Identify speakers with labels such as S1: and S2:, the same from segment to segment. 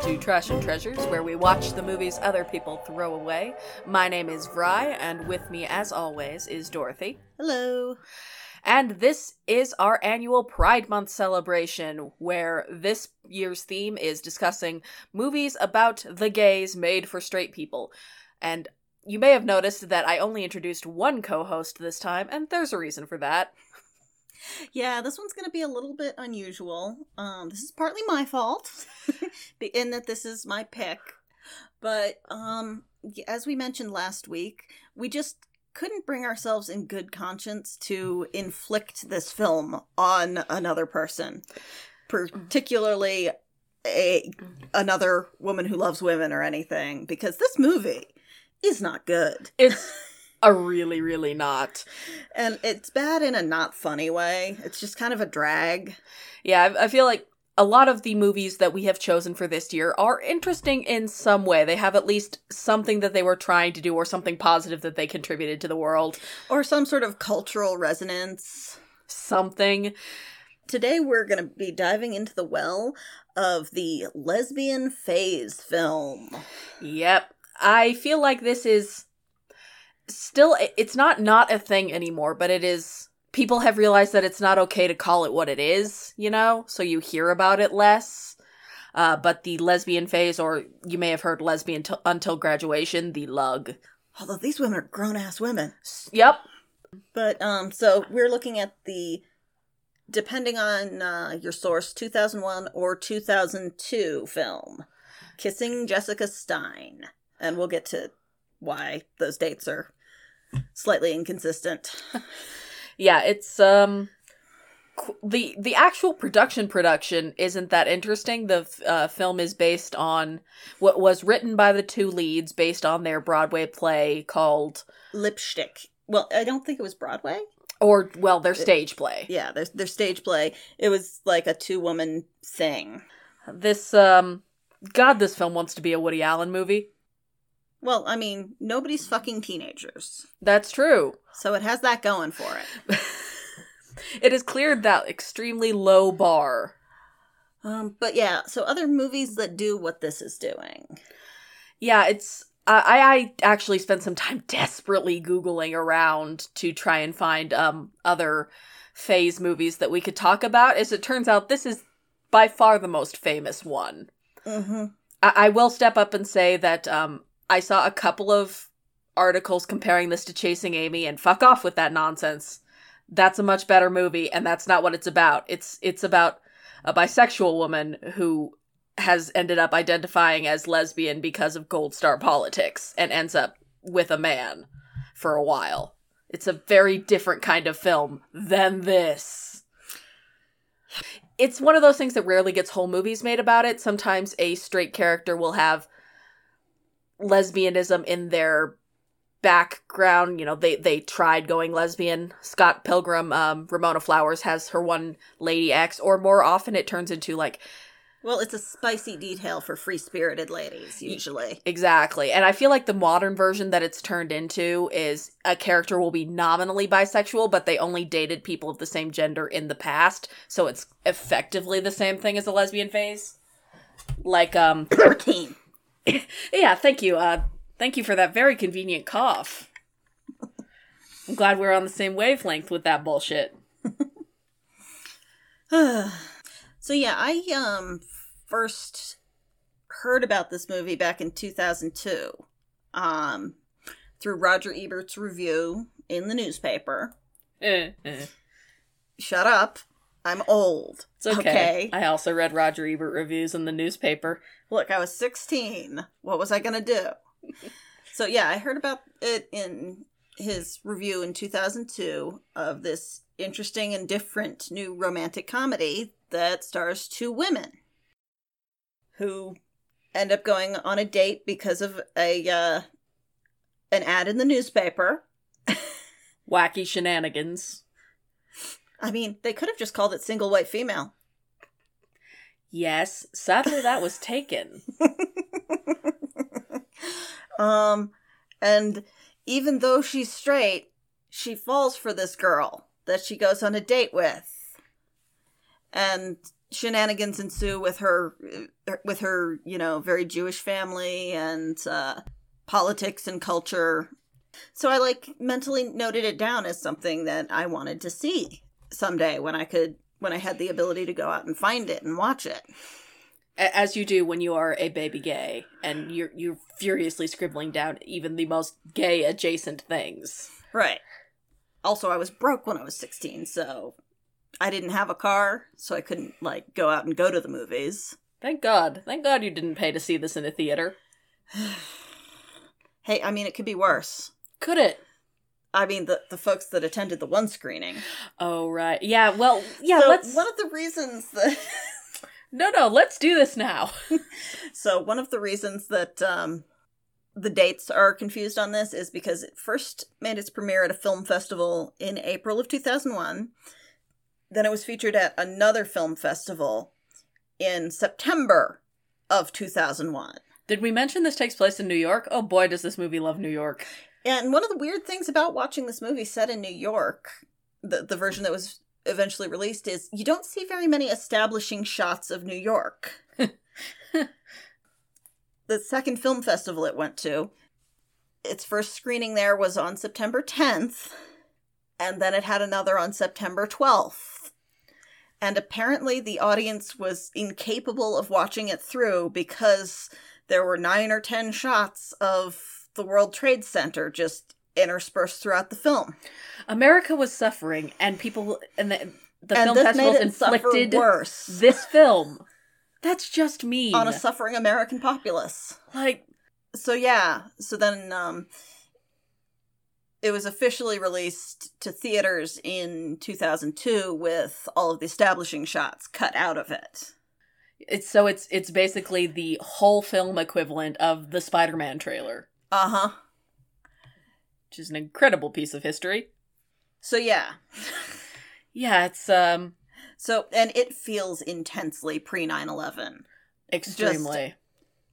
S1: Hello, listeners. Welcome back to Trash and Treasures, where we watch the movies other people throw away. My name is Vry, and with me, as always, is Dorothy.
S2: Hello.
S1: And this is our annual Pride Month celebration, where this year's theme is discussing movies about the gays made for straight people. And you may have noticed that I only introduced one co host this time, and there's a reason for that.
S2: Yeah, this one's going to be a little bit unusual. Um, this is partly my fault, in that this is my pick. But um, as we mentioned last week, we just couldn't bring ourselves in good conscience to inflict this film on another person, particularly a another woman who loves women or anything, because this movie is not good.
S1: It's a really, really not.
S2: And it's bad in a not funny way. It's just kind of a drag.
S1: Yeah, I, I feel like a lot of the movies that we have chosen for this year are interesting in some way. They have at least something that they were trying to do or something positive that they contributed to the world.
S2: Or some sort of cultural resonance.
S1: Something.
S2: Today we're going to be diving into the well of the lesbian phase film.
S1: Yep. I feel like this is still it's not not a thing anymore, but it is people have realized that it's not okay to call it what it is, you know? So you hear about it less. Uh, but the lesbian phase, or you may have heard lesbian t- until graduation, the lug.
S2: Although these women are grown ass women.
S1: Yep.
S2: But um, so we're looking at the, depending on uh, your source, 2001 or 2002 film, Kissing Jessica Stein, and we'll get to why those dates are slightly inconsistent.
S1: yeah, it's um the the actual production production isn't that interesting. The uh, film is based on what was written by the two leads, based on their Broadway play called
S2: Lipstick. Well, I don't think it was Broadway.
S1: Or well, their stage play.
S2: Yeah, their their stage play. It was like a two woman thing.
S1: This um, God, this film wants to be a Woody Allen movie.
S2: Well, I mean, nobody's fucking teenagers.
S1: That's true.
S2: So it has that going for it.
S1: it has cleared that extremely low bar.
S2: Um, but yeah, so other movies that do what this is doing.
S1: Yeah, it's I I actually spent some time desperately googling around to try and find um other phase movies that we could talk about. As it turns out, this is by far the most famous one.
S2: Mm-hmm.
S1: I, I will step up and say that um I saw a couple of articles comparing this to Chasing Amy and fuck off with that nonsense. That's a much better movie and that's not what it's about. It's it's about a bisexual woman who has ended up identifying as lesbian because of gold star politics and ends up with a man for a while. It's a very different kind of film than this. It's one of those things that rarely gets whole movies made about it. Sometimes a straight character will have lesbianism in their background. You know they they tried going lesbian. Scott pilgrim um ramona flowers has her one lady ex or more often it turns into like
S2: well it's a spicy detail for free spirited ladies usually.
S1: Exactly. And i feel like the modern version that it's turned into is a character will be nominally bisexual but they only dated people of the same gender in the past. So it's effectively the same thing as a lesbian phase. Like um
S2: 13
S1: yeah, thank you. Uh, thank you for that very convenient cough. I'm glad we're on the same wavelength with that bullshit.
S2: so yeah, I um first heard about this movie back in 2002 um through Roger Ebert's review in the newspaper.
S1: Eh, eh.
S2: Shut up. I'm old.
S1: It's okay. okay. I also read Roger Ebert reviews in the newspaper.
S2: Look, I was 16. What was I going to do? so, yeah, I heard about it in his review in 2002 of this interesting and different new romantic comedy that stars two women who end up going on a date because of a uh, an ad in the newspaper.
S1: Wacky shenanigans.
S2: I mean, they could have just called it single white female.
S1: Yes, sadly that was taken.
S2: um and even though she's straight, she falls for this girl that she goes on a date with. And shenanigans ensue with her with her you know very jewish family and uh, politics and culture so i like mentally noted it down as something that i wanted to see someday when i could when i had the ability to go out and find it and watch it
S1: As you do when you are a baby gay and you're you're furiously scribbling down even the most gay adjacent things.
S2: right also i was broke when i was 16 so i didn't have a car so i couldn't like go out and go to the movies
S1: Thank God. Thank God you didn't pay to see this in a theater.
S2: hey i mean it could be worse
S1: Could it?
S2: I mean the, the folks that attended the one screening
S1: Oh right. Yeah, well, yeah,
S2: so
S1: let's
S2: one of the reasons that
S1: No, no, let's do this now.
S2: so one of the reasons that um the dates are confused on this is because it first made its premiere at a film festival in April of 2001. Then it was featured at another film festival in September of 2001.
S1: Did we mention this takes place in New York? Oh boy, does this movie love New York.
S2: And one of the weird things about watching this movie set in New York, the, the version that was eventually released, is you don't see very many establishing shots of New York. the second film festival it went to, its first screening there was on September 10th, and then it had another on September 12th. And apparently, the audience was incapable of watching it through because there were nine or ten shots of the World Trade Center just interspersed throughout the film.
S1: America was suffering and people and the, the
S2: and
S1: film festivals inflicted
S2: worse
S1: this film. That's just mean.
S2: on a suffering American populace.
S1: like
S2: So yeah, so then um it was officially released to theaters in 2002 with all of the establishing shots cut out of it.
S1: it's so it's it's basically the whole film equivalent of the Spider-Man trailer,
S2: Uh-huh.
S1: which is an incredible piece of history.
S2: So yeah.
S1: Yeah, it's um
S2: So and it feels intensely pre 9/11
S1: extremely.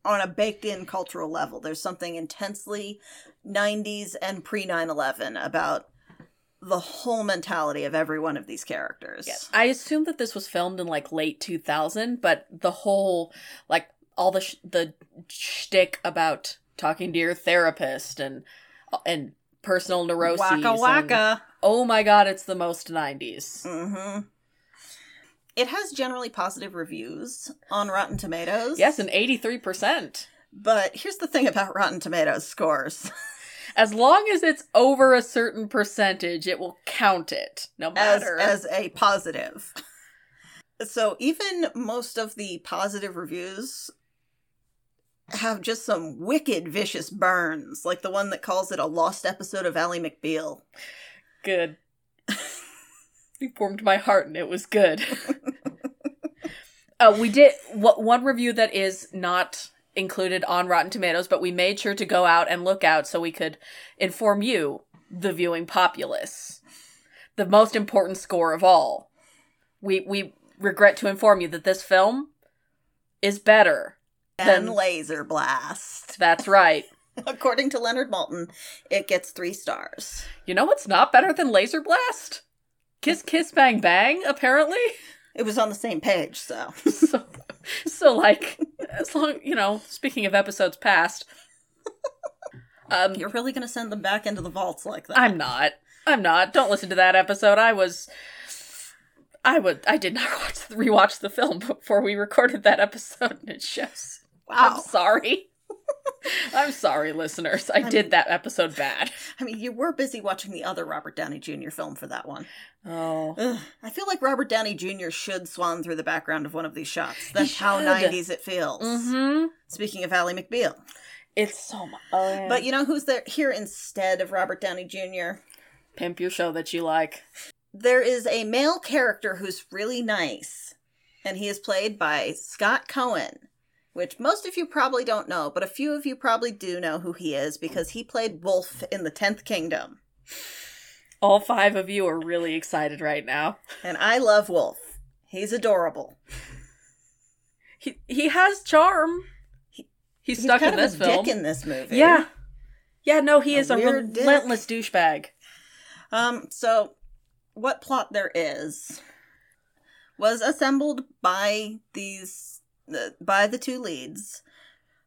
S2: on a baked in cultural level. There's something intensely 90s and pre 9 11 about the whole mentality of every one of these characters.
S1: Yes. I assume that this was filmed in like late 2000, but the whole like all the sh- the shtick about talking to your therapist and and personal neuroses.
S2: Waka waka.
S1: oh my god, it's the most 90s.
S2: hmm It has generally positive reviews on Rotten Tomatoes.
S1: Yes, an 83%.
S2: But here's the thing about Rotten Tomatoes scores.
S1: As long as it's over a certain percentage, it will count it, no
S2: as
S1: matter.
S2: as a positive. So even most of the positive reviews have just some wicked vicious burns, like the one that calls it a lost episode of Ally McBeal.
S1: good. you warmed my heart and it was good. uh, we did what one review that is not included on Rotten Tomatoes, but we made sure to go out and look out so we could inform you, the viewing populace, the most important score of all. We we regret to inform you that this film is better.
S2: And
S1: Then-
S2: Laser Blast.
S1: That's right.
S2: According to Leonard Maltin, it gets three stars.
S1: You know what's not better than Laser Blast? Kiss Kiss Bang Bang, apparently.
S2: It was on the same page, so.
S1: so, so like as long you know speaking of episodes past um
S2: You're really gonna send them back into the vaults like that?
S1: i'm not i'm not don't listen to that episode i was i would i did not watch rewatch the film before we recorded that episode and it shows i'm sorry i'm sorry listeners i did that episode bad
S2: I mean, you were busy watching the other Robert Downey Jr. film for that one.
S1: oh
S2: Ugh. I feel like Robert Downey Jr. should swan through the background of one of these shots. That's how 90s it feels.
S1: mm-hmm
S2: Speaking of Ally McBeal.
S1: it's so much oh, yeah.
S2: But you know who's there here instead of Robert Downey Jr.?
S1: pimp your show that you like
S2: There is a male character who's really nice, and he is played by Scott Cohen, which most of you probably don't know, but a few of you probably do know who he is because he played Wolf in The Tenth Kingdom.
S1: all five of you are really excited right now
S2: And I love Wolf. He's adorable.
S1: he he has charm
S2: He-
S1: he's
S2: He's
S1: stuck in this
S2: a
S1: film
S2: dick in this movie.
S1: Yeah. Yeah, no, he
S2: A
S1: is a
S2: weird dick.
S1: relentless douchebag.
S2: Um, so what plot there is. was assembled by these by the two leads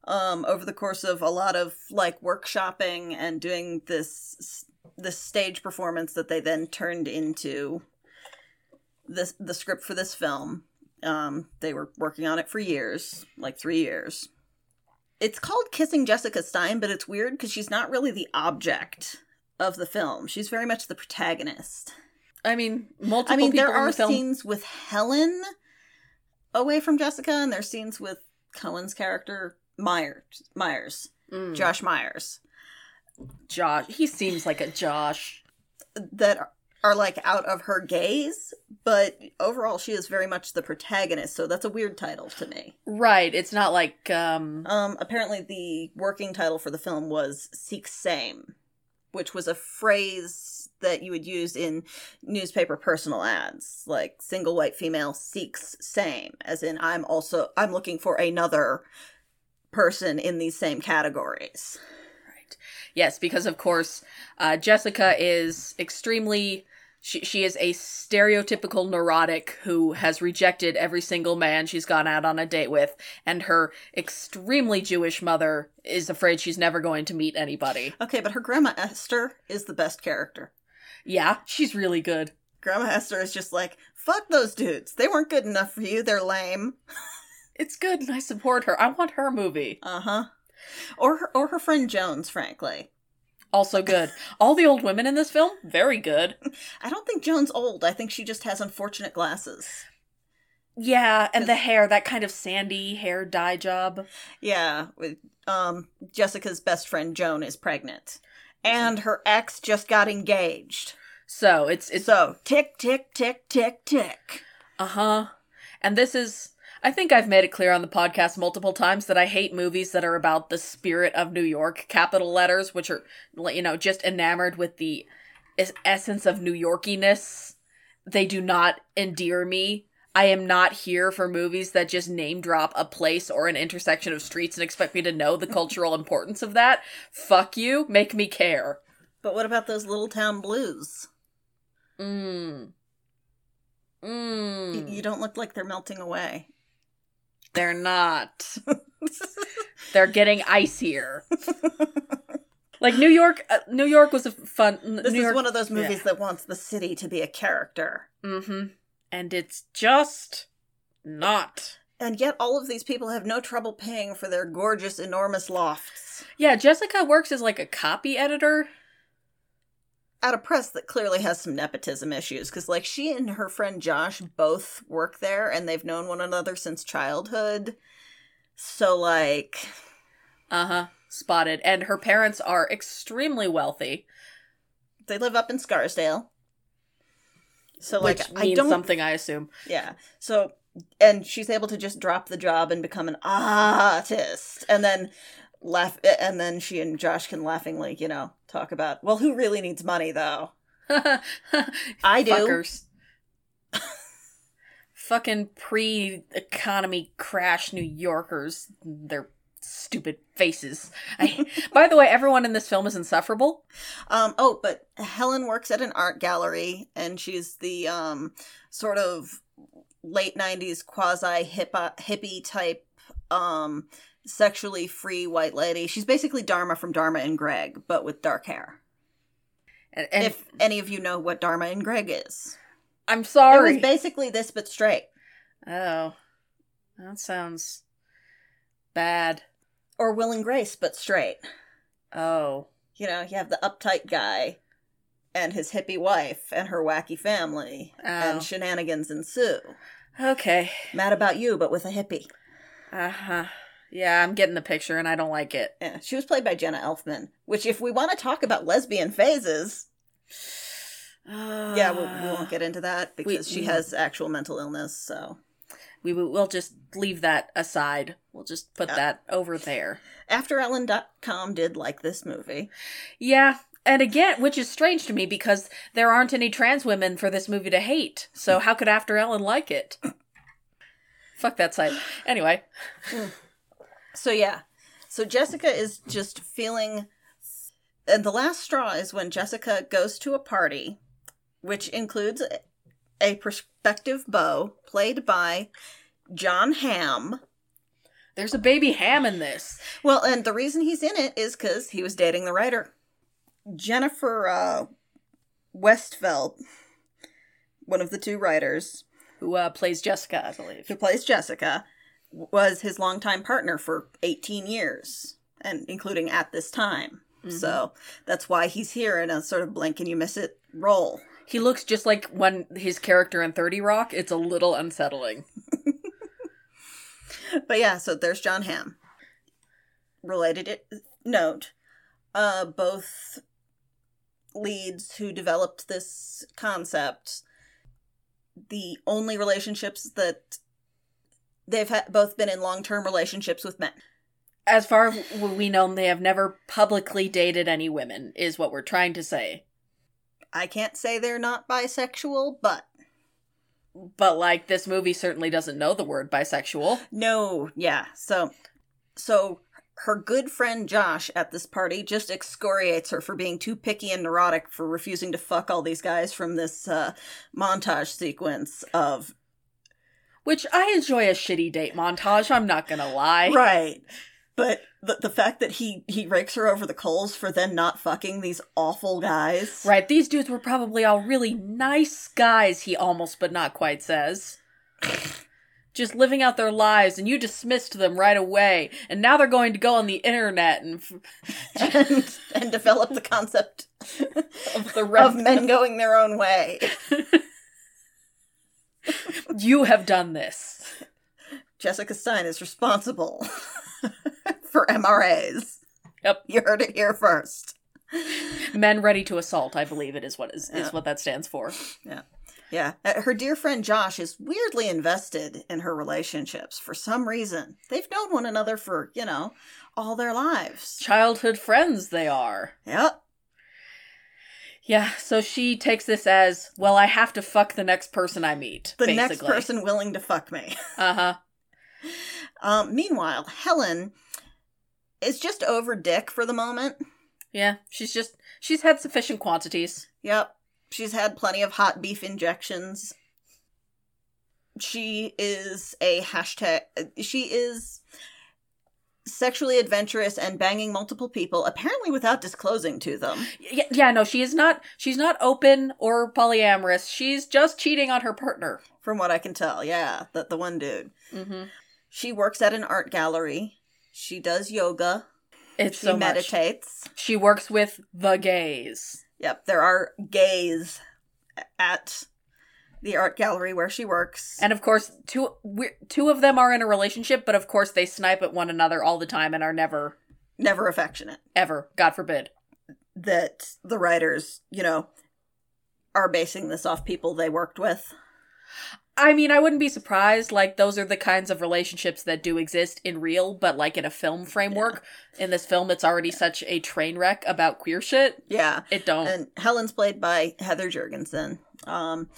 S2: um over the course of a lot of like workshopping and doing this this stage performance that they then turned into this the script for this film. Um they were working on it for years like 3 years. It's called kissing jessica stein but it's weird because she's not really the object of the film. She's very much the protagonist.
S1: I mean, multiple
S2: I mean, there are
S1: the
S2: scenes with Helen away from Jessica, and there's scenes with Cohen's character Meyers, Meyers,
S1: Mm,
S2: Josh Meyers,
S1: Josh. He seems like a Josh.
S2: that are, are like out of her gaze. But overall, she is very much the protagonist, so that's a weird title to me.
S1: Right. It's not like um
S2: Um, apparently, the working title for the film was "Seek Same," which was a phrase that you would use in newspaper personal ads, like "single white female seeks same," as in I'm also I'm looking for another person in these same categories.
S1: Right. Yes, because of course, uh, Jessica is extremely. She, she is a stereotypical neurotic who has rejected every single man she's gone out on a date with, and her extremely Jewish mother is afraid she's never going to meet anybody.
S2: Okay, but her grandma Esther is the best character.
S1: Yeah, she's really good.
S2: Grandma Esther is just like, fuck those dudes. They weren't good enough for you. They're lame.
S1: It's good, and I support her. I want her movie.
S2: Uh huh. Or her, or her friend Joan's, frankly.
S1: Also good. All the old women in this film, very good.
S2: I don't think Joan's old. I think she just has unfortunate glasses.
S1: Yeah, and the hair, that kind of sandy hair dye job.
S2: Yeah, with um Jessica's best friend Joan is pregnant. And her ex just got engaged.
S1: So it's it's
S2: So tick tick tick tick tick.
S1: uh huh. And this is I think I've made it clear on the podcast multiple times that I hate movies that are about the spirit of New York, capital letters, which are you know just enamored with the es- essence of New Yorkiness. They do not endear me. I am not here for movies that just name drop a place or an intersection of streets and expect me to know the cultural importance of that. Fuck you, make me care.
S2: But what about those little town blues?
S1: Mmm.
S2: Y-
S1: Mmm.
S2: You don't look like they're melting away.
S1: They're not. They're getting icier. Like New York, uh, New York was a fun.
S2: This
S1: New
S2: is
S1: York,
S2: one of those movies
S1: yeah.
S2: that wants the city to be a character.
S1: Mm-hmm. And it's just not.
S2: And yet all of these people have no trouble paying for their gorgeous, enormous lofts.
S1: Yeah, Jessica works as like a copy editor.
S2: At a press that clearly has some nepotism issues, because like she and her friend Josh both work there and they've known one another since childhood. So like
S1: Uh huh. Spotted. And her parents are extremely wealthy,
S2: they live up in Scarsdale. So like
S1: which
S2: I don't
S1: something, I assume.
S2: Yeah. So, and she's able to just drop the job and become an artist, and then laugh, and then she and Josh can laughingly, you know, talk about, well, who really needs money though? I do.
S1: Fuckers. Fucking pre-economy crash New Yorkers. Their stupid faces. I, by the way, everyone in this film is insufferable.
S2: Um. Oh, but Helen works at an art gallery, and she's the um sort of late '90s quasi hippie type um sexually free white lady. She's basically Dharma from Dharma and Greg, but with dark hair.
S1: And, and
S2: if any of you know what Dharma and Greg is.
S1: I'm sorry.
S2: It was basically this, but straight.
S1: oh, that sounds bad.
S2: Or Will and Grace, but straight.
S1: Oh,
S2: You know, you have the uptight guy and his hippie wife and her wacky family,
S1: Oh.
S2: and shenanigans ensue.
S1: okay.
S2: Mad about you, but with a hippie.
S1: Uh huh. Yeah, I'm getting the picture, and I don't like it.
S2: Yeah, she was played by Jenna Elfman, which, if we want to talk about lesbian phases, yeah, we'll, we won't get into that because she
S1: we-
S2: has actual mental illness. So
S1: We will we'll just leave that aside. We'll just put
S2: Yeah.
S1: that over there.
S2: AfterEllen.com did like this movie.
S1: Yeah, and again, which is strange to me because there aren't any trans women for this movie to hate. So how could After Ellen like it? Fuck that site. Anyway,
S2: So yeah, so Jessica is just feeling, and the last straw is when Jessica goes to a party, which includes a prospective beau played by Jon Hamm.
S1: There's a baby ham in this.
S2: Well, and the reason he's in it is because he was dating the writer. Jennifer uh, Westfeldt, one of the two writers
S1: Who uh, plays Jessica, I believe.
S2: who plays Jessica, was his longtime partner for 18 years, and including at this time.
S1: Mm-hmm.
S2: So that's why he's here in a sort of blink and you miss it role.
S1: He looks just like when his character in 30 Rock. It's a little unsettling.
S2: But yeah, so there's Jon Hamm. Related it, note, uh, both leads who developed this concept, the only relationships that they've had both been in long term relationships with men.
S1: As far as we know, they have never publicly dated any women, is what we're trying to say.
S2: I can't say they're not bisexual, but
S1: But, like, this movie certainly doesn't know the word bisexual.
S2: no, yeah. So, so her good friend Josh at this party just excoriates her for being too picky and neurotic for refusing to fuck all these guys from this uh, montage sequence of
S1: Which I enjoy a shitty date montage, I'm not gonna lie.
S2: right. But the the fact that he he rakes her over the coals for then not fucking these awful guys,
S1: Right, these dudes were probably all really nice guys, he almost but not quite says. Just living out their lives, and you dismissed them right away, and now they're going to go on the internet and f-
S2: and, and develop the concept
S1: of the
S2: of men going their own way.
S1: you have done this.
S2: Jessica Stein is responsible for MRAs.
S1: Yep.
S2: You heard it here first.
S1: Men ready to assault, I believe it is what is,
S2: Yeah.
S1: is what that stands for.
S2: Yeah. Uh, Her dear friend Josh is weirdly invested in her relationships for some reason. They've known one another for, you know, all their lives.
S1: Childhood friends they are.
S2: Yep.
S1: Yeah, so she takes this as, well, I have to fuck the next person I meet.
S2: The
S1: basically.
S2: next person willing to fuck me.
S1: Uh huh.
S2: Um, meanwhile, Helen is just over Dick for the moment.
S1: Yeah, she's just she's had sufficient quantities.
S2: Yep. She's had plenty of hot beef injections. She is a hashtag. She is sexually adventurous and banging multiple people, apparently without disclosing to them.
S1: Yeah, yeah, no, she is not. She's not open or polyamorous. She's just cheating on her partner.
S2: From what I can tell, yeah, that the one dude.
S1: Mm-hmm.
S2: She works at an art gallery. She does yoga.
S1: It's
S2: She
S1: so much.
S2: meditates.
S1: She works with the gays.
S2: Yep, there are gays at the art gallery where she works.
S1: And of course, two two of them are in a relationship, but of course they snipe at one another all the time and are never,
S2: never affectionate.
S1: ever, God forbid.
S2: That the writers, you know, are basing this off people they worked with.
S1: I mean, I wouldn't be surprised. Like, those are the kinds of relationships that do exist in real, but like in a film framework. In this film, it's already such a train wreck about queer shit.
S2: Yeah.
S1: It don't.
S2: And Helen's played by Heather Juergensen. Um,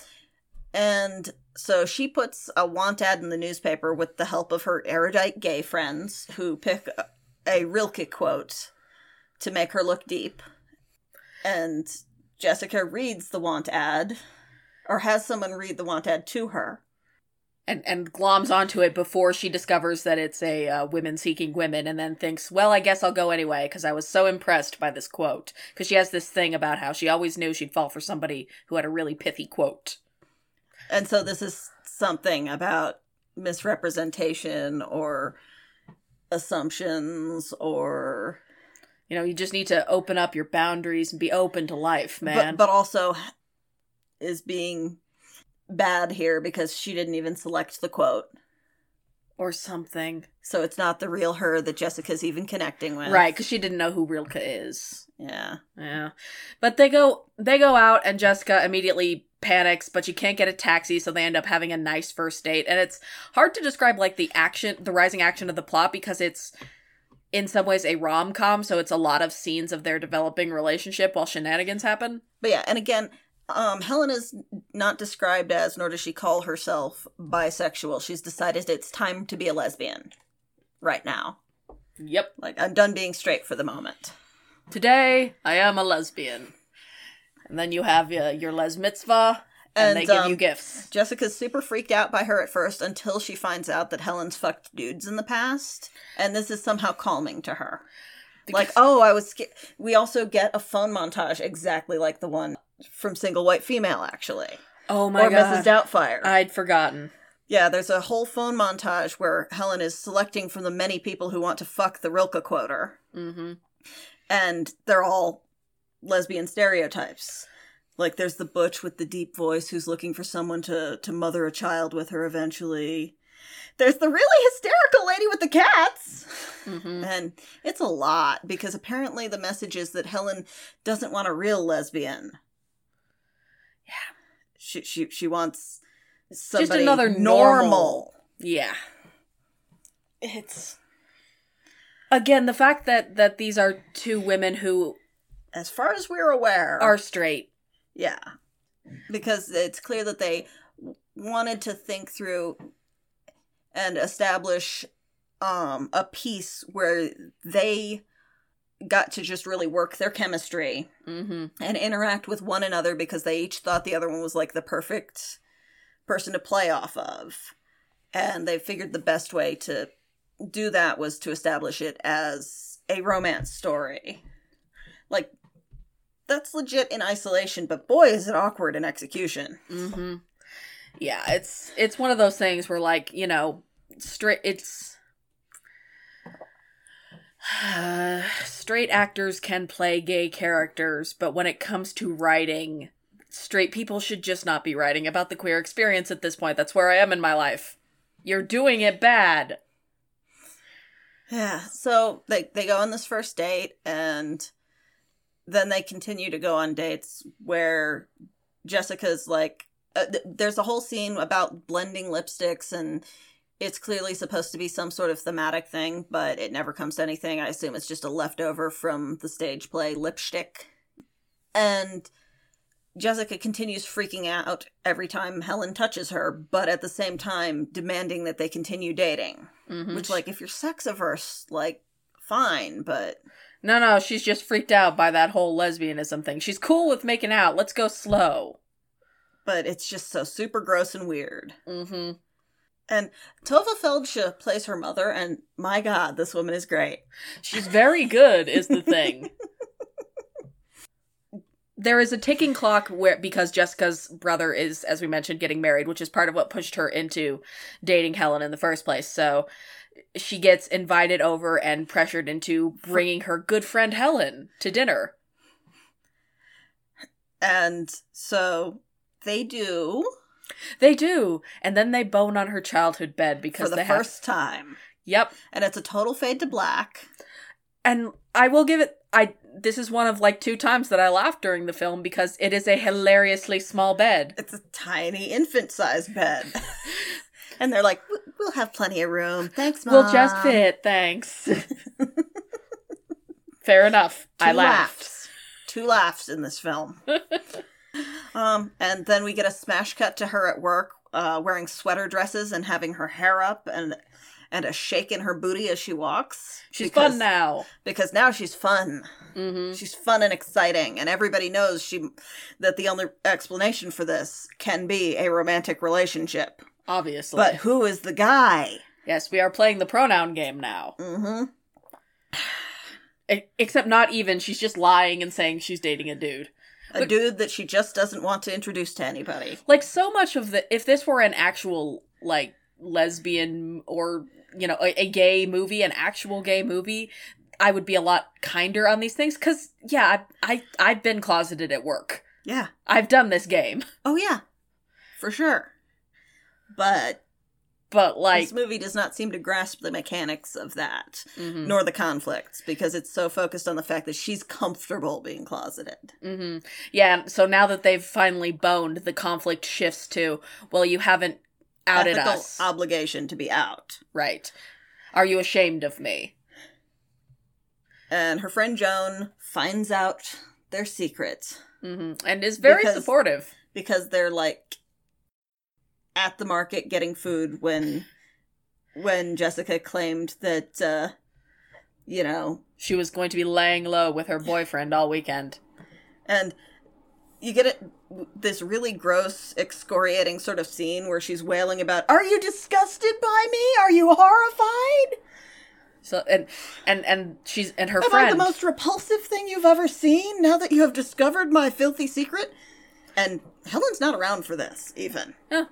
S2: and so she puts a want ad in the newspaper with the help of her erudite gay friends who pick a, a Rilke quote to make her look deep. And Jessica reads the want ad, or has someone read the want ad to her.
S1: and and gloms onto it before she discovers that it's a uh, women seeking women and then thinks well i guess i'll go anyway because i was so impressed by this quote. Because she has this thing about how she always knew she'd fall for somebody who had a really pithy quote.
S2: And so this is something about misrepresentation or assumptions or
S1: you know you just need to open up your boundaries and be open to life man.
S2: But, but also is being bad here because she didn't even select the quote.
S1: or something
S2: So it's not the real her that Jessica's even connecting with.
S1: right because she didn't know who rilke is
S2: Yeah.
S1: yeah but they go they go out and jessica immediately panics but she can't get a taxi so they end up having a nice first date and it's hard to describe like the action the rising action of the plot because it's in some ways a rom-com so it's a lot of scenes of their developing relationship while shenanigans happen
S2: But yeah, and again, um, Helen is not described as, nor does she call herself bisexual. She's decided it's time to be a lesbian right now.
S1: yep
S2: Like, I'm done being straight for the moment.
S1: today i am a lesbian and then you have uh, your les mitzvah and, they give
S2: um,
S1: you gifts.
S2: Jessica's super freaked out by her at first until she finds out that Helen's fucked dudes in the past, and this is somehow calming to her. Like, oh, I was scared. We also get a phone montage exactly like the one from Single White Female, actually,
S1: oh my
S2: or
S1: god,
S2: Mrs. Doubtfire.
S1: I'd forgotten.
S2: yeah, there's a whole phone montage where Helen is selecting from the many people who want to fuck the Rilke quoter,
S1: Mm-hmm.
S2: and they're all lesbian stereotypes. Like there's the butch with the deep voice who's looking for someone to to mother a child with her eventually. There's the really hysterical lady with the cats.
S1: Mm-hmm.
S2: And it's a lot because apparently the message is that Helen doesn't want a real lesbian.
S1: Yeah.
S2: She she she wants somebody
S1: another
S2: normal.
S1: normal. Yeah. It's again the fact that that these are two women who
S2: As far as we're aware,
S1: are straight.
S2: Yeah. Because it's clear that they wanted to think through and establish um a piece where they got to just really work their chemistry
S1: Mm-hmm.
S2: and interact with one another because they each thought the other one was like the perfect person to play off of. And they figured the best way to do that was to establish it as a romance story. Like, that's legit in isolation, but boy, is it awkward in execution.
S1: Mm-hmm. Yeah, it's it's one of those things where like you know straight it's straight actors can play gay characters, but when it comes to writing, straight people should just not be writing about the queer experience at this point. That's where I am in my life. You're doing it bad.
S2: Yeah, so they, they go on this first date, and then they continue to go on dates where Jessica's like, uh, th- there's a whole scene about blending lipsticks and it's clearly supposed to be some sort of thematic thing but it never comes to anything i assume it's just a leftover from the stage play lipstick and jessica continues freaking out every time helen touches her but at the same time demanding that they continue dating
S1: Mhm.
S2: which like if you're sex averse like fine but
S1: no, no, she's just freaked out by that whole lesbianism thing. She's cool with making out. Let's go slow.
S2: But it's just so super gross and weird
S1: Mm-hmm.
S2: and Tovah Feldshuh plays her mother and my god this woman is great
S1: She's very good, is the thing. there is a ticking clock where because Jessica's brother is, as we mentioned, getting married, which is part of what pushed her into dating Helen in the first place. So she gets invited over and pressured into bringing her good friend Helen to dinner.
S2: and so they do
S1: They do, and then they bone on her childhood bed because
S2: for the
S1: they have.
S2: first time
S1: Yep,
S2: and it's a total fade to black
S1: and I will give it. I this is one of like two times that I laughed during the film because it is a hilariously small bed.
S2: it's a tiny infant sized bed and they're like "We- we'll have plenty of room thanks mom
S1: We'll just fit, thanks. Fair enough.
S2: Two
S1: I laughed.
S2: laughs. two laughs in this film um and then we get a smash cut to her at work uh wearing sweater dresses and having her hair up and and a shake in her booty as she walks
S1: She's
S2: because-
S1: fun now.
S2: because now she's fun
S1: Mm-hmm.
S2: She's fun and exciting, and everybody knows she that the only explanation for this can be a romantic relationship.
S1: Obviously.
S2: But who is the guy?
S1: yes, we are playing the pronoun game now.
S2: Mm-hmm.
S1: Except not even. She's just lying and saying she's dating a dude.
S2: A
S1: But-
S2: dude that she just doesn't want to introduce to anybody.
S1: Like so much of the if this were an actual like lesbian or you know a, a gay movie, an actual gay movie, I would be a lot kinder on these things because yeah, I, I I've been closeted at work.
S2: Yeah.
S1: I've done this game,
S2: Oh yeah. For sure. But
S1: but like
S2: this movie does not seem to grasp the mechanics of that,
S1: mhm.
S2: nor the conflicts, because it's so focused on the fact that she's comfortable being closeted.
S1: hmm Yeah, so now that they've finally boned, the conflict shifts to, well, you haven't outed
S2: Ethical
S1: us.
S2: obligation to be out.
S1: right. Are you ashamed of me?
S2: And her friend Joan finds out their secrets.
S1: hmm And is very
S2: Because-
S1: supportive.
S2: because they're like at the market getting food when when Jessica claimed that uh you know
S1: She was going to be laying low with her boyfriend all weekend.
S2: and you get it this really gross excoriating sort of scene where she's wailing about are you disgusted by me are you horrified
S1: So and and and she's and her
S2: am
S1: friend
S2: i the most repulsive thing you've ever seen now that you have discovered my filthy secret and helen's not around for this even
S1: Yeah.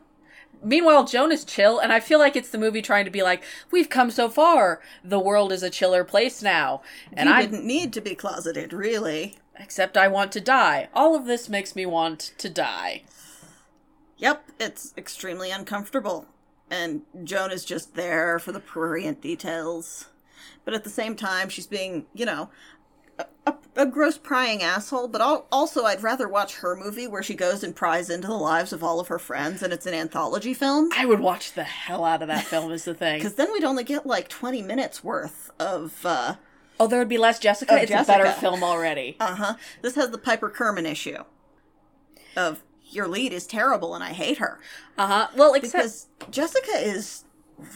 S1: Meanwhile, Joan is chill, and I feel like it's the movie trying to be like, "We've come so far. The world is a chiller place now." And I,
S2: didn't need to be closeted really
S1: except I want to die. All of this makes me want to die.
S2: Yep, it's extremely uncomfortable. And Joan is just there for the prurient details. But at the same time, she's being, you know, a, a, a gross prying asshole. But also, I'd rather watch her movie where she goes and pries into the lives of all of her friends and it's an anthology film.
S1: I would watch the hell out of that film. Is the thing?
S2: Because then we'd only get like 20 minutes worth of, uh
S1: Oh, there would be less Jessica. It's a better film already.
S2: Uh huh. This has the Piper Kerman issue of your lead is terrible and I hate her.
S1: Uh huh. Well, except
S2: Because Jessica is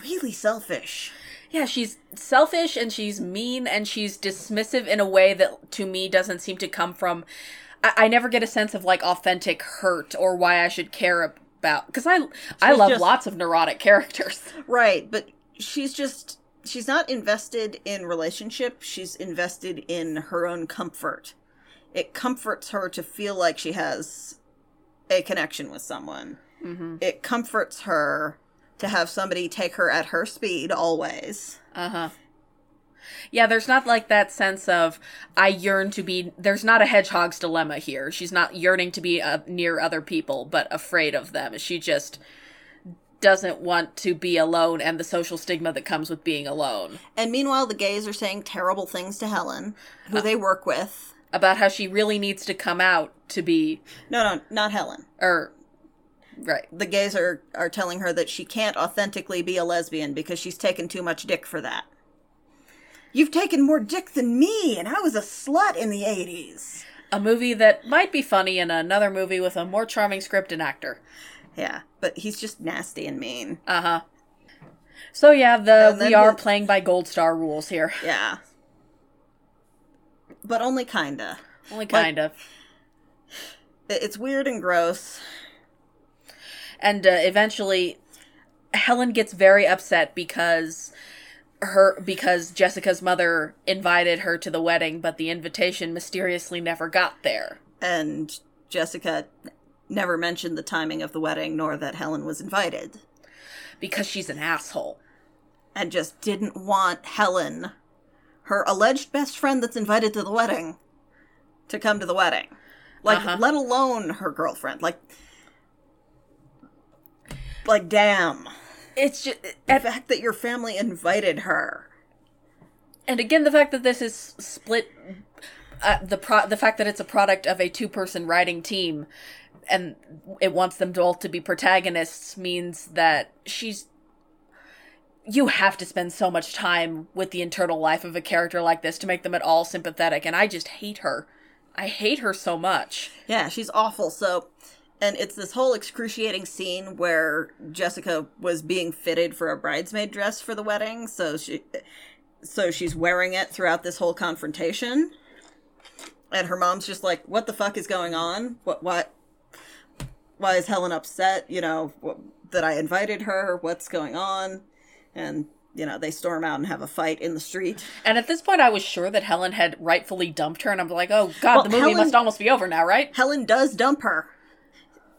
S2: really selfish.
S1: Yeah, she's selfish and she's mean and she's dismissive in a way that to me doesn't seem to come from. I, I never get a sense of like authentic hurt or why I should care about because I I love
S2: just-
S1: lots of neurotic characters.
S2: Right, but she's just she's not invested in relationship, she's invested in her own comfort. It comforts her to feel like she has a connection with someone.
S1: Mm-hmm.
S2: It comforts her to have somebody take her at her speed always.
S1: Uh huh. Yeah, there's not like that sense of I yearn to be. There's not a hedgehog's dilemma here. She's not yearning to be uh, near other people, but afraid of them. She just doesn't want to be alone and the social stigma that comes with being alone.
S2: And meanwhile, the gays are saying terrible things to Helen, who they work with.
S1: About how she really needs to come out to be,
S2: No, no, not Helen.
S1: or right.
S2: The gays are, are telling her that she can't authentically be a lesbian because she's taken too much dick for that. You've taken more dick than me, and I was a slut in the 80s.
S1: A movie that might be funny in another movie with a more charming script and actor.
S2: Yeah, but he's just nasty and mean.
S1: Uh huh. So yeah, the we are playing by gold star rules here.
S2: Yeah. But only kinda.
S1: Only kind of.
S2: It- It's weird and gross.
S1: And uh, eventually Helen gets very upset because her because Jessica's mother invited her to the wedding but the invitation mysteriously never got there.
S2: And Jessica never mentioned the timing of the wedding nor that Helen was invited.
S1: because she's an asshole.
S2: And just didn't want Helen, her alleged best friend that's invited to the wedding, to come to the wedding. Like,
S1: Uh-huh.
S2: let alone her girlfriend. Like, like, damn.
S1: It's just
S2: The fact that your family invited her.
S1: and again the fact that this is split uh, the pro- the fact that it's a product of a two-person writing team and it wants them both to be protagonists means that she's you have to spend so much time with the internal life of a character like this to make them at all sympathetic and i just hate her i hate her so much
S2: Yeah, she's awful. So, and it's this whole excruciating scene where Jessica was being fitted for a bridesmaid dress for the wedding. So she, so she's wearing it throughout this whole confrontation. And her mom's just like, "What the fuck is going on? What? What? Why is Helen upset? You know what, that I invited her? What's going on?" And you know they storm out and have a fight in the street.
S1: and at this point i was sure that helen had rightfully dumped her and i'm like oh god
S2: Well,
S1: the movie
S2: Helen-
S1: must almost be over now right
S2: Helen does dump her.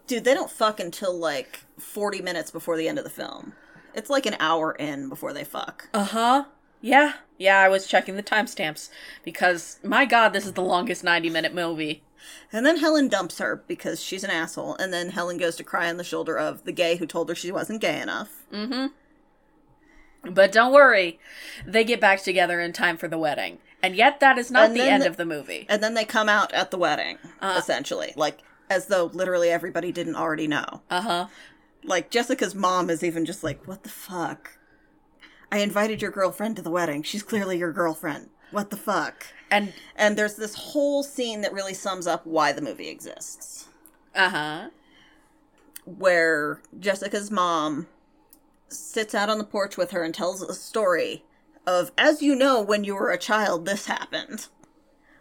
S2: Dude, they don't fuck until like 40 minutes before the end of the film. It's like an hour in before they fuck.
S1: uh-huh yeah yeah i was checking the timestamps because my god this is the longest 90 minute movie
S2: And then Helen dumps her because she's an asshole. And then Helen goes to cry on the shoulder of the gay who told her she wasn't gay enough. Mm hmm.
S1: But don't worry, they get back together in time for the wedding. And yet, that is not
S2: And
S1: the end
S2: the-
S1: of the movie.
S2: And then they come out at the wedding,
S1: Uh.
S2: essentially. Like, as though literally everybody didn't already know.
S1: Uh huh.
S2: Like, Jessica's mom is even just like, what the fuck? I invited your girlfriend to the wedding. She's clearly your girlfriend. What the fuck?
S1: And
S2: And there's this whole scene that really sums up why the movie exists.
S1: uh huh.
S2: Where Jessica's mom sits out on the porch with her and tells a story of, as you know, when you were a child, this happened.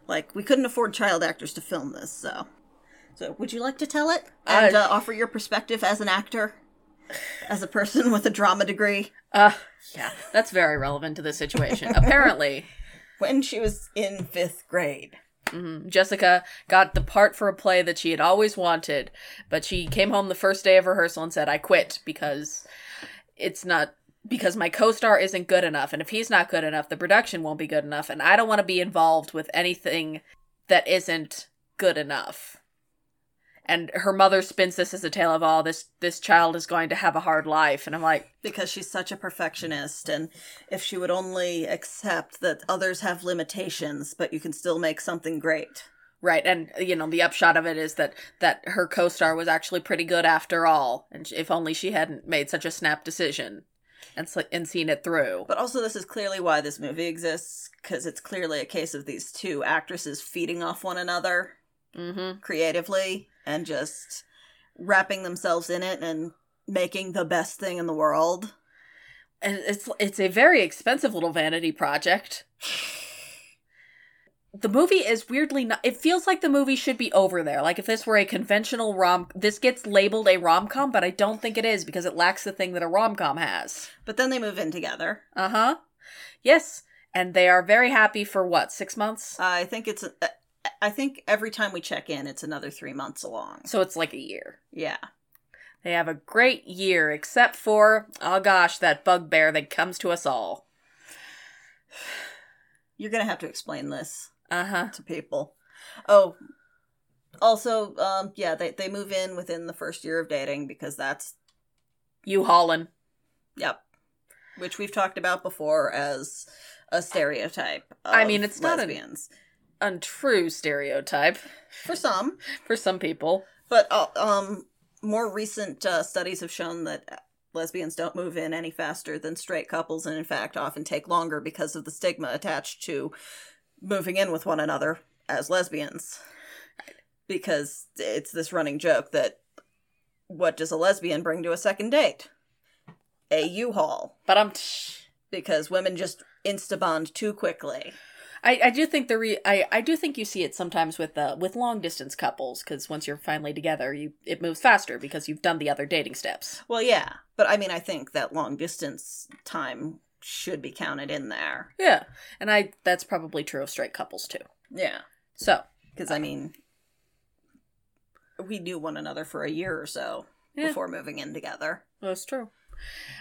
S2: Like, we couldn't afford child actors to film this, so So, would you like to tell it and
S1: Uh,
S2: uh, offer your perspective as an actor, as a person with a drama degree?
S1: Uh, yeah, that's very relevant to the situation. Apparently,
S2: When she was in fifth grade,
S1: mhm, Jessica got the part for a play that she had always wanted, but she came home the first day of rehearsal and said, I quit because it's not. Because my co star isn't good enough, and if he's not good enough, the production won't be good enough, and I don't want to be involved with anything that isn't good enough. And her mother spins this as a tale of all this this child is going to have a hard life, and I'm like,
S2: because she's such a perfectionist, and if she would only accept that others have limitations, but you can still make something great.
S1: Right, and you know the upshot of it is that that her co-star was actually pretty good after all, and if only she hadn't made such a snap decision and and seen it through.
S2: But also, this is clearly why this movie exists, because it's clearly a case of these two actresses feeding off one another
S1: Mm-hmm.
S2: creatively and just wrapping themselves in it and making the best thing in the world.
S1: And it's it's a very expensive little vanity project. The movie is weirdly not. It feels like the movie should be over there. Like if this were a conventional rom, this gets labeled a rom com, but I don't think it is because it lacks the thing that a rom com has.
S2: But then they move in together.
S1: Uh huh. Yes, and they are very happy for what six months.
S2: I think it's. I think every time we check in, it's another three months along.
S1: So it's like a year.
S2: Yeah.
S1: They have a great year, except for, oh gosh, that bugbear that comes to us all.
S2: You're going to have to explain this
S1: Uh huh.
S2: to people. Oh, also, um, yeah, they, they move in within the first year of dating because that's,
S1: You hauling.
S2: yep, which we've talked about before as a stereotype.
S1: I mean, it's not a-
S2: lesbians.
S1: Untrue stereotype
S2: For some,
S1: for some people.
S2: but uh, um, more recent uh, studies have shown that lesbians don't move in any faster than straight couples, and in fact, often take longer because of the stigma attached to moving in with one another as lesbians. Because it's this running joke that what does a lesbian bring to a second date? A U-Haul.
S1: But I'm.
S2: Because women just insta-bond too quickly.
S1: I, I do think the re I, I do think you see it sometimes with uh with long distance couples because once you're finally together you it moves faster because you've done the other dating steps.
S2: Well, yeah, but I mean, I think that long distance time should be counted in there.
S1: Yeah, and I that's probably true of straight couples too.
S2: Yeah.
S1: So
S2: Because, I mean, we knew one another for a year or so
S1: Yeah.
S2: before moving in together.
S1: that's true.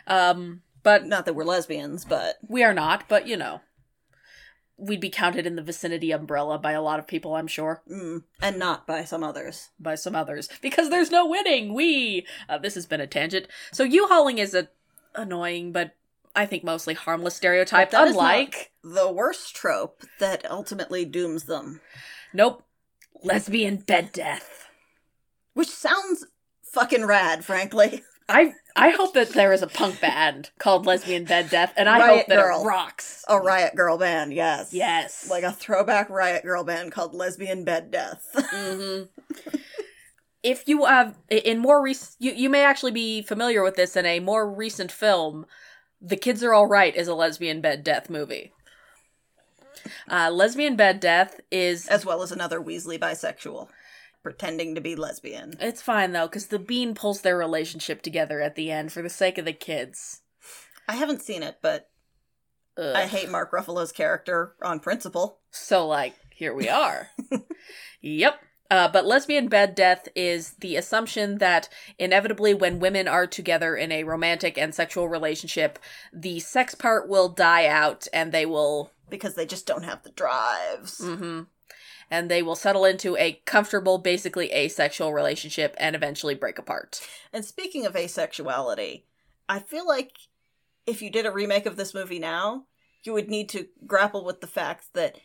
S1: Um, but
S2: Not that we're lesbians, but
S1: we are not. But you know, we'd be counted in the vicinity umbrella by a lot of people. I'm sure.
S2: mm, and not by some others.
S1: by some others because there's no winning. We uh, this has been a tangent. So U-hauling is a annoying but I think mostly harmless stereotype.
S2: But that is not-
S1: Unlike
S2: The worst trope that ultimately dooms them,
S1: nope, lesbian bed death.
S2: which sounds fucking rad, frankly.
S1: I I hope that there is a punk band called Lesbian Bed Death, and I
S2: Riot
S1: hope that
S2: Girl.
S1: it rocks.
S2: A Riot Girl band, yes.
S1: Yes,
S2: Like a throwback Riot Girl band called Lesbian Bed Death.
S1: hmm If you have in more recent, you you may actually be familiar with this in a more recent film. The Kids Are All Right is a lesbian bed death movie. Uh, lesbian bed death is
S2: as well as another Weasley bisexual pretending to be lesbian.
S1: it's fine though because the bean pulls their relationship together at the end for the sake of the kids.
S2: I haven't seen it, but
S1: Ugh.
S2: I hate Mark Ruffalo's character on principle.
S1: So, like, here we are. yep. Uh, but lesbian bed death is the assumption that inevitably, when women are together in a romantic and sexual relationship, the sex part will die out and they will.
S2: because they just don't have the drives.
S1: hmm and they will settle into a comfortable, basically asexual relationship and eventually break apart.
S2: And speaking of asexuality, I feel like if you did a remake of this movie now, you would need to grapple with the fact that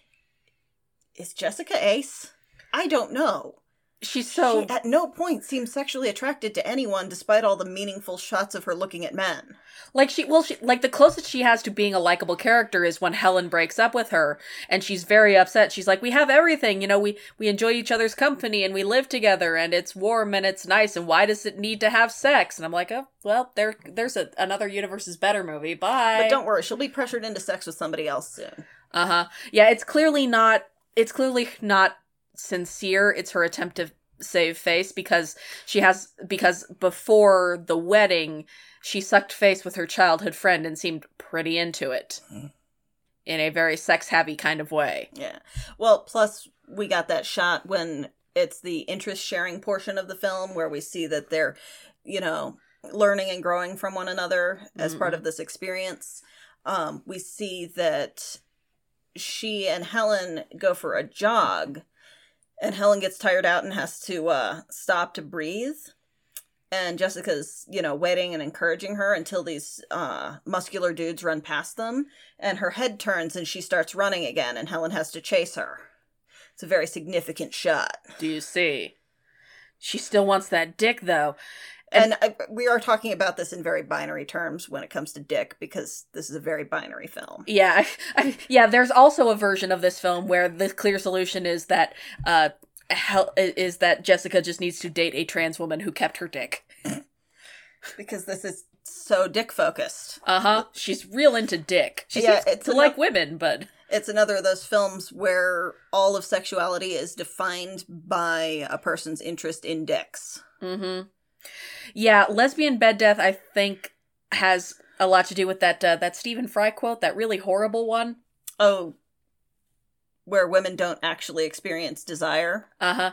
S2: is Jessica ace? I don't know.
S1: She's so.
S2: she at no point seems sexually attracted to anyone despite all the meaningful shots of her looking at men.
S1: Like she, well, she like the closest she has to being a likable character is when Helen breaks up with her, and she's very upset. She's like, "We have everything, you know. We we enjoy each other's company, and we live together, and it's warm and it's nice. And why does it need to have sex?" And I'm like, "Oh, well, there there's a, another universe is better movie. Bye."
S2: But don't worry, she'll be pressured into sex with somebody else soon.
S1: Uh huh. Yeah, it's clearly not. It's clearly not sincere. It's her attempt to save face because she has because before the wedding she sucked face with her childhood friend and seemed pretty into it
S2: Mhm.
S1: in a very sex heavy kind of way.
S2: Yeah. Well, plus we got that shot when it's the interest sharing portion of the film where we see that they're, you know, learning and growing from one another as part of this experience. Um, we see that she and Helen go for a jog, and Helen gets tired out and has to uh, stop to breathe. And Jessica's, you know, waiting and encouraging her until these uh, muscular dudes run past them and her head turns and she starts running again and helen has to chase her it's a very significant shot
S1: Do you see? She still wants that dick though.
S2: And, I, we are talking about this in very binary terms when it comes to dick because this is a very binary film
S1: Yeah, I, yeah. There's also a version of this film where the clear solution is that uh, hell is that Jessica just needs to date a trans woman who kept her dick.
S2: because this is so dick focused
S1: Uh huh. She's real into dick. She
S2: Yeah,
S1: seems to
S2: enough-
S1: like women, but
S2: it's another of those films where all of sexuality is defined by a person's interest in dicks
S1: mm-hmm. Yeah, lesbian bed death. I think has a lot to do with that uh, that Stephen Fry quote, that really horrible one.
S2: oh where women don't actually experience desire
S1: Uh huh.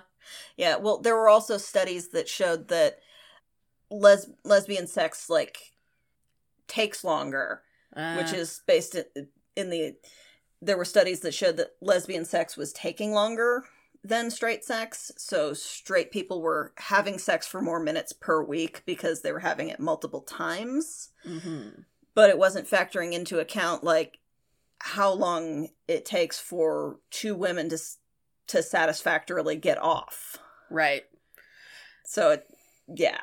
S2: Yeah, well, there were also studies that showed that les- lesbian sex like takes longer,
S1: Uh,
S2: which is based in, in the. There were studies that showed that lesbian sex was taking longer than straight sex, so straight people were having sex for more minutes per week because they were having it multiple times,
S1: mhm.
S2: but it wasn't factoring into account like how long it takes for two women to to satisfactorily get off.
S1: right.
S2: So it, yeah,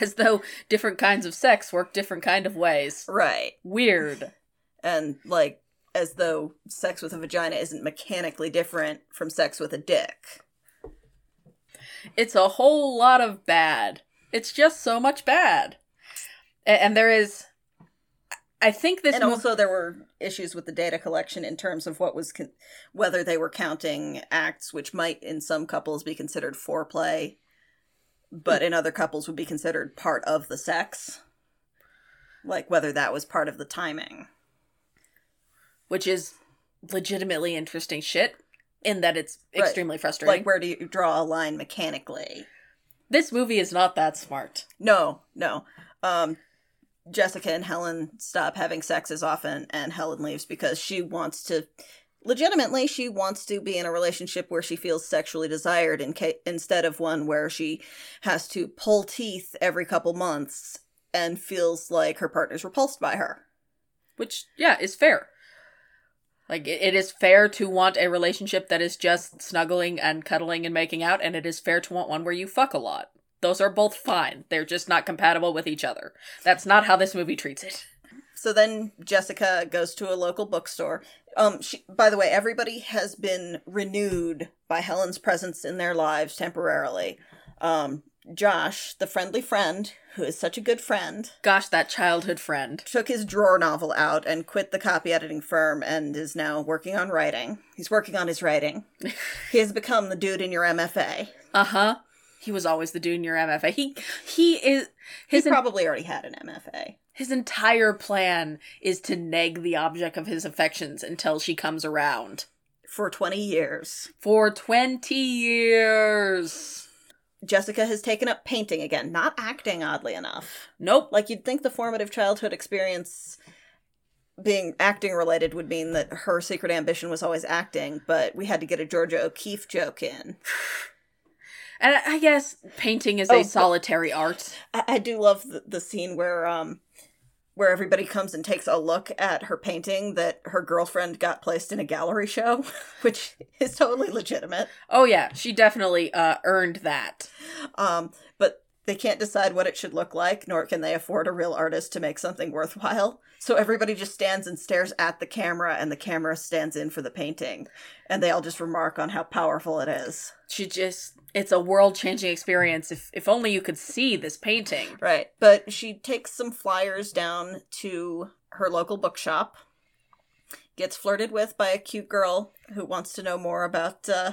S1: As though different kinds of sex work different kind of ways.
S2: right.
S1: Weird.
S2: And like as though sex with a vagina isn't mechanically different from sex with a dick.
S1: It's a whole lot of bad. It's just so much bad. And, there is. I think this.
S2: and also there were issues with the data collection in terms of what was con- whether they were counting acts which might in some couples be considered foreplay but in other couples would be considered part of the sex. Like whether that was part of the timing.
S1: Which is legitimately interesting shit in that it's
S2: Right.
S1: extremely frustrating.
S2: Like where do you draw a line mechanically?
S1: this movie is not that smart.
S2: No, no. Um, Jessica and Helen stop having sex as often, and Helen leaves because she wants to. Legitimately, she wants to be in a relationship where she feels sexually desired, in ca- instead of one where she has to pull teeth every couple months and feels like her partner's repulsed by her.
S1: Which, yeah, is fair. Like, it, it is fair to want a relationship that is just snuggling and cuddling and making out, and it is fair to want one where you fuck a lot. Those are both fine. They're just not compatible with each other. That's not how this movie treats it.
S2: So then Jessica goes to a local bookstore. Um, she, by the way, everybody has been renewed by Helen's presence in their lives temporarily. Um, Josh, the friendly friend, who is such a good friend,
S1: Gosh, that childhood friend.
S2: took his drawer novel out and quit the copy editing firm and is now working on writing. He's working on his writing. he has become the dude in your MFA.
S1: Uh huh. He was always the dude in your MFA. He he is
S2: He
S1: his en-
S2: probably already had an MFA.
S1: his entire plan is to neg the object of his affections until she comes around.
S2: For 20 years.
S1: For 20 years.
S2: Jessica has taken up painting again, not acting, oddly enough.
S1: Nope.
S2: Like you'd think the formative childhood experience being acting related would mean that her secret ambition was always acting, but we had to get a Georgia O'Keeffe joke in.
S1: And I guess painting is
S2: Oh,
S1: a solitary art.
S2: I, I do love the, the scene where um where everybody comes and takes a look at her painting that her girlfriend got placed in a gallery show, which is totally legitimate.
S1: Oh yeah, she definitely uh earned that.
S2: Um, but they can't decide what it should look like, nor can they afford a real artist to make something worthwhile. So everybody just stands and stares at the camera, and the camera stands in for the painting. And they all just remark on how powerful it is.
S1: She just it's a world-changing experience if if only you could see this painting.
S2: Right. But she takes some flyers down to her local bookshop gets flirted with by a cute girl who wants to know more about uh,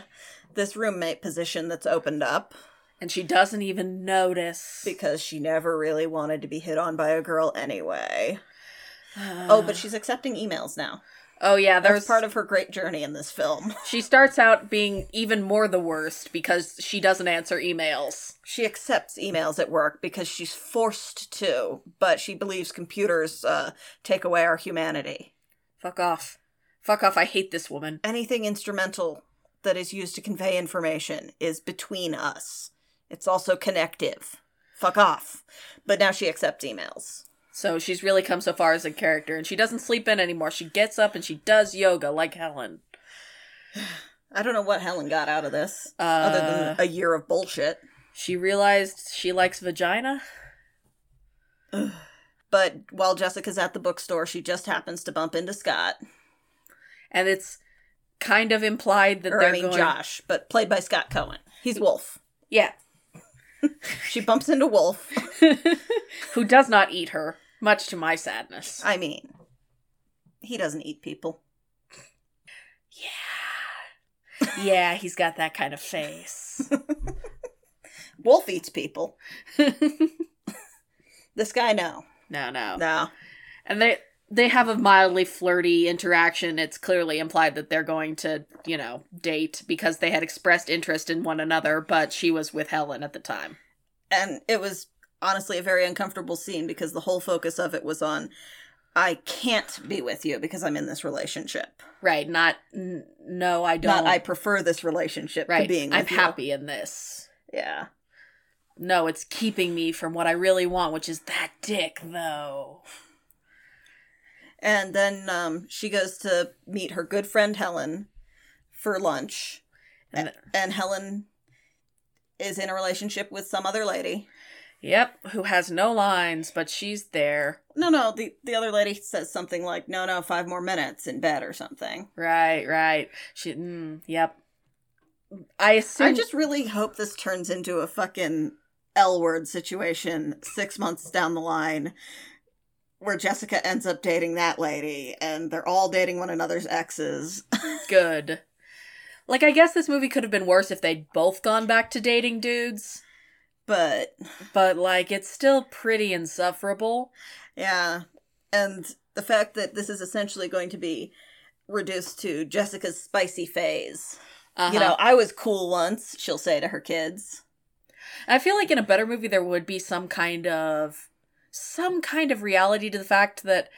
S2: this roommate position that's opened up
S1: And she doesn't even notice.
S2: because she never really wanted to be hit on by a girl anyway. Oh, but she's accepting emails now.
S1: Oh yeah,
S2: That's
S1: there's
S2: part of her great journey in this film.
S1: She starts out being even more the worst because she doesn't answer emails.
S2: She accepts emails at work because she's forced to, but she believes computers uh, take away our humanity.
S1: Fuck off. Fuck off, I hate this woman.
S2: Anything instrumental that is used to convey information is between us. It's also connective. Fuck off. But now she accepts emails.
S1: So she's really come so far as a character, and she doesn't sleep in anymore. She gets up and she does yoga like Helen.
S2: I don't know what Helen got out of this,
S1: Uh,
S2: other than a year of bullshit.
S1: She realized she likes vagina.
S2: But while Jessica's at the bookstore, she just happens to bump into Scott.
S1: And it's kind of implied that
S2: Or
S1: they're
S2: I mean
S1: going...
S2: Josh, but played by Scott Cohen. He's Wolf.
S1: Yeah.
S2: She bumps into Wolf.
S1: Who does not eat her, much to my sadness.
S2: I mean, he doesn't eat people.
S1: Yeah. Yeah, he's got that kind of face.
S2: Wolf eats people. This guy, no.
S1: no, no.
S2: No.
S1: And they they have a mildly flirty interaction. It's clearly implied that they're going to, you know, date because they had expressed interest in one another, but she was with Helen at the time.
S2: And it was honestly a very uncomfortable scene because the whole focus of it was on I can't be with you because I'm in this relationship.
S1: Right, not n- no, I don't.
S2: Not I prefer this relationship
S1: right,
S2: to being with
S1: I'm
S2: you.
S1: happy in this.
S2: Yeah.
S1: No, it's keeping me from what I really want, which is that dick though.
S2: And then um, she goes to meet her good friend Helen for lunch.
S1: And
S2: And Helen is in a relationship with some other lady.
S1: yep, who has no lines, but she's there.
S2: No, no, the, the other lady says something like, no, no, five more minutes in bed or something.
S1: Right, right. She mm, yep. I assume
S2: I just really hope this turns into a fucking L word situation six months down the line where Jessica ends up dating that lady and they're all dating one another's exes.
S1: good. Like, I guess this movie could have been worse if they'd both gone back to dating dudes,
S2: but
S1: but, like, it's still pretty insufferable.
S2: yeah. And the fact that this is essentially going to be reduced to Jessica's spicy phase.
S1: Uh-huh.
S2: You know, I was cool once, she'll say to her kids.
S1: I feel like in a better movie there would be some kind of some kind of reality to the fact that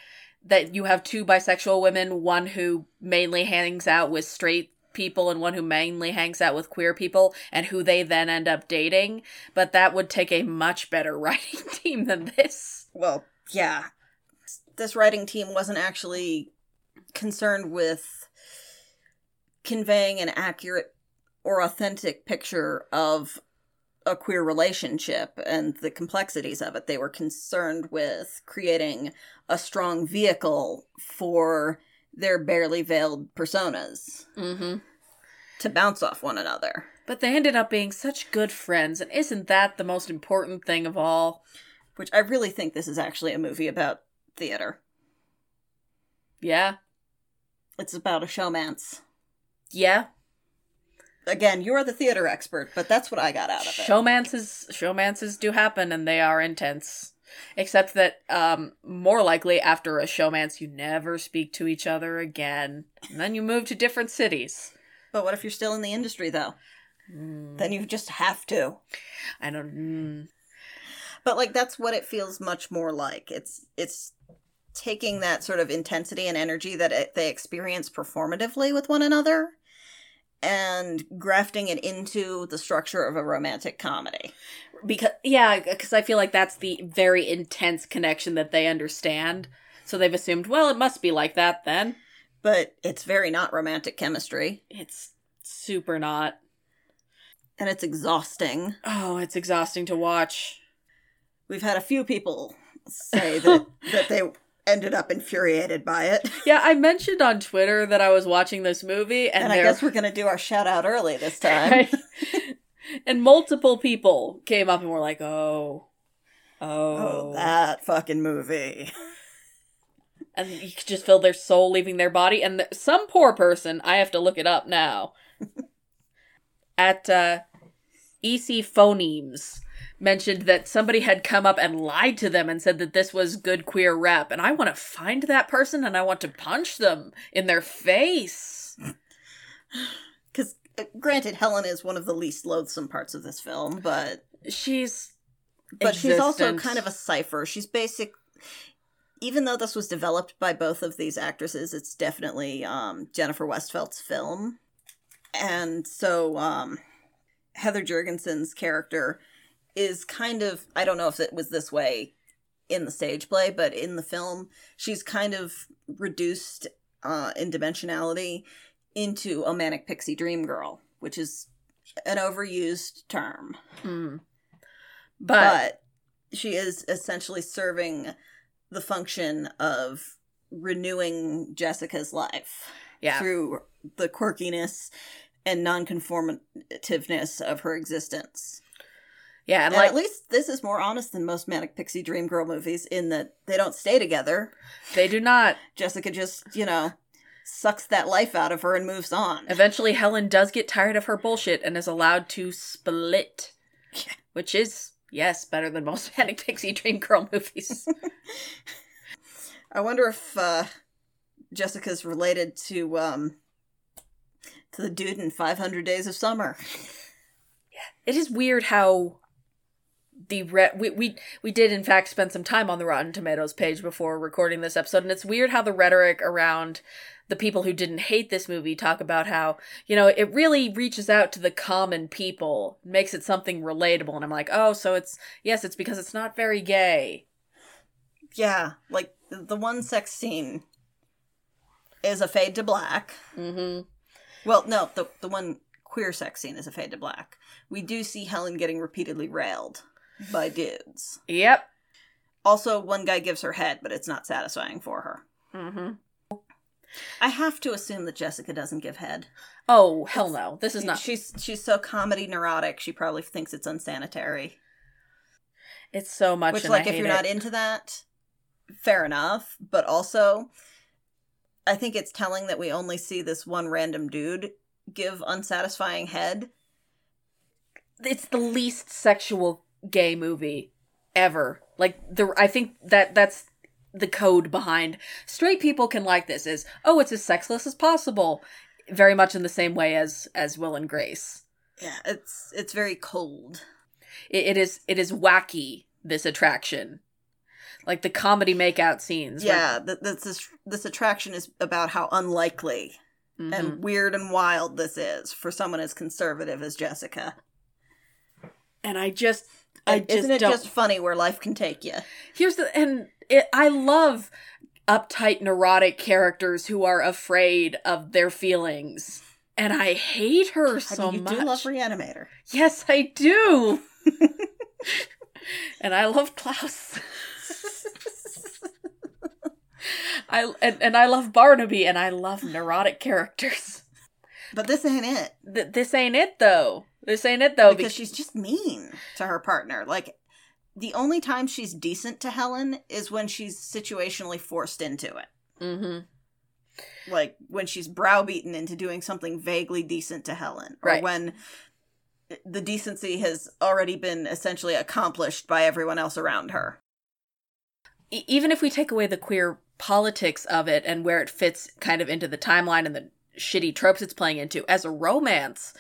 S1: that you have two bisexual women, one who mainly hangs out with straight people and one who mainly hangs out with queer people and who they then end up dating, but that would take a much better writing team than this.
S2: well, yeah. This writing team wasn't actually concerned with conveying an accurate or authentic picture of a queer relationship and the complexities of it. They were concerned with creating a strong vehicle for their barely veiled personas
S1: Mhm.
S2: to bounce off one another.
S1: But they ended up being such good friends, and isn't that the most important thing of all?
S2: Which I really think this is actually a movie about theater.
S1: Yeah.
S2: It's about a showmance.
S1: Yeah.
S2: Again, you're the theater expert, but that's what I got out of it.
S1: Showmances showmances do happen and they are intense. Except that um more likely after a showmance you never speak to each other again. And then you move to different cities.
S2: But what if you're still in the industry, though?
S1: Mm,
S2: Then you just have to.
S1: I don't mm,
S2: But like that's what it feels much more like. It's it's taking that sort of intensity and energy that it, they experience performatively with one another and grafting it into the structure of a romantic comedy.
S1: because yeah, because I feel like that's the very intense connection that they understand. So they've assumed, well, it must be like that then.
S2: But it's very not romantic chemistry
S1: It's super not.
S2: and it's exhausting.
S1: Oh, it's exhausting to watch.
S2: We've had a few people say that that they ended up infuriated by it.
S1: Yeah, I mentioned on Twitter that I was watching this movie, and,
S2: And, I guess we're going to do our shout out early this time.
S1: And multiple people came up and were like, "Oh, oh,
S2: Oh, that fucking movie.
S1: and you could just feel their soul leaving their body. And th- some poor person, I have to look it up now, at uh, EC Phonemes mentioned that somebody had come up and lied to them and said that this was good queer rep. And I want to find that person and I want to punch them in their face.
S2: Because, uh, granted, Helen is one of the least loathsome parts of this film, but
S1: She's.
S2: but she's also kind of a cipher. She's basic. Even though this was developed by both of these actresses, it's definitely um, Jennifer Westfeldt's film, and so um, Heather Juergensen's character is kind of I don't know if it was this way in the stage play, but in the film, she's kind of reduced uh, in dimensionality into a manic pixie dream girl, which is an overused term
S1: Mm.
S2: but, she is essentially serving the function of renewing Jessica's life
S1: yeah.
S2: through the quirkiness and non-conformativeness of her existence.
S1: Yeah,
S2: And
S1: and like
S2: at least this is more honest than most Manic Pixie Dream Girl movies in that they don't stay together.
S1: they do not.
S2: Jessica just, you know, sucks that life out of her and moves on.
S1: Eventually, Helen does get tired of her bullshit and is allowed to split, which is yes better than most Manic Pixie Dream Girl movies.
S2: I wonder if uh, Jessica's related to um to the dude in 500 Days of Summer. Yeah.
S1: it is weird how the re- we, we we did in fact spend some time on the Rotten Tomatoes page before recording this episode, and it's weird how the rhetoric around the people who didn't hate this movie talk about how you know it really reaches out to the common people, makes it something relatable, and I'm like, oh, so it's yes, it's because it's not very gay.
S2: Yeah, like the one sex scene is a fade to black.
S1: Mm-hmm.
S2: Well, no, the the one queer sex scene is a fade to black. We do see Helen getting repeatedly railed by dudes.
S1: Yep.
S2: Also, one guy gives her head, but it's not satisfying for her.
S1: Mm-hmm.
S2: I have to assume that Jessica doesn't give head.
S1: Oh hell no! This is not.
S2: She's she's so comedy neurotic. She probably thinks it's unsanitary.
S1: It's so much.
S2: Which, like,
S1: I
S2: if you're
S1: hate
S2: not into that, fair enough. But also, I think it's telling that we only see this one random dude give unsatisfying head.
S1: it's the least sexual gay movie ever. Like the I think that that's the code behind straight people can like this is oh it's as sexless as possible. Very much in the same way as as Will and Grace.
S2: Yeah, it's it's very cold.
S1: It, it is it is wacky this attraction. Like the comedy makeout scenes. where-
S2: Yeah, th- this is, this attraction is about how unlikely
S1: Mhm.
S2: and weird and wild this is for someone as conservative as Jessica.
S1: and I just I
S2: And
S1: just
S2: Isn't it
S1: don't
S2: just funny where life can take you?
S1: Here's the and it, I love uptight neurotic characters who are afraid of their feelings. And I hate her so
S2: you
S1: much.
S2: do love Reanimator.
S1: yes, I do. and I love Klaus. I and, and I love Barnaby and I love neurotic characters.
S2: But this ain't it.
S1: Th- this ain't it though. This ain't it though
S2: because she's just mean to her partner. Like the only time she's decent to Helen is when she's situationally forced into it.
S1: hmm
S2: Like when she's browbeaten into doing something vaguely decent to Helen, or
S1: Right.
S2: when the decency has already been essentially accomplished by everyone else around her.
S1: even if we take away the queer politics of it and where it fits kind of into the timeline and the shitty tropes it's playing into as a romance,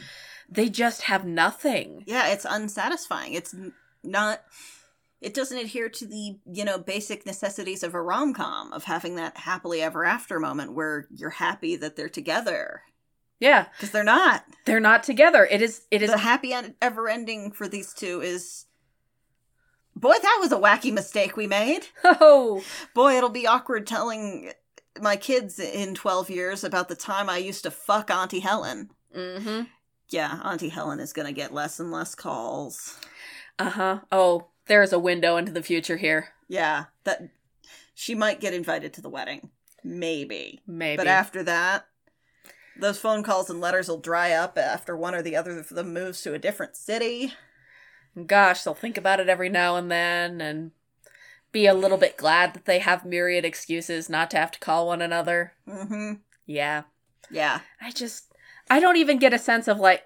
S1: they just have nothing.
S2: Yeah, it's unsatisfying. It's not. It doesn't adhere to the you know basic necessities of a rom com of having that happily ever after moment where you're happy that they're together
S1: Yeah,
S2: because they're not.
S1: they're not together. It is it is
S2: the happy ever ending for these two is. Boy, that was a wacky mistake we made.
S1: oh
S2: Boy, it'll be awkward telling my kids in 12 years about the time I used to fuck Auntie Helen.
S1: hmm
S2: Yeah, Auntie Helen is going to get less and less calls.
S1: uh-huh. Oh, there's a window into the future here.
S2: Yeah, that she might get invited to the wedding. Maybe.
S1: Maybe.
S2: But after that, those phone calls and letters will dry up after one or the other of them moves to a different city.
S1: Gosh, they'll think about it every now and then and be a little bit glad that they have myriad excuses not to have to call one another.
S2: Mm-hmm.
S1: Yeah.
S2: Yeah.
S1: I just I don't even get a sense of like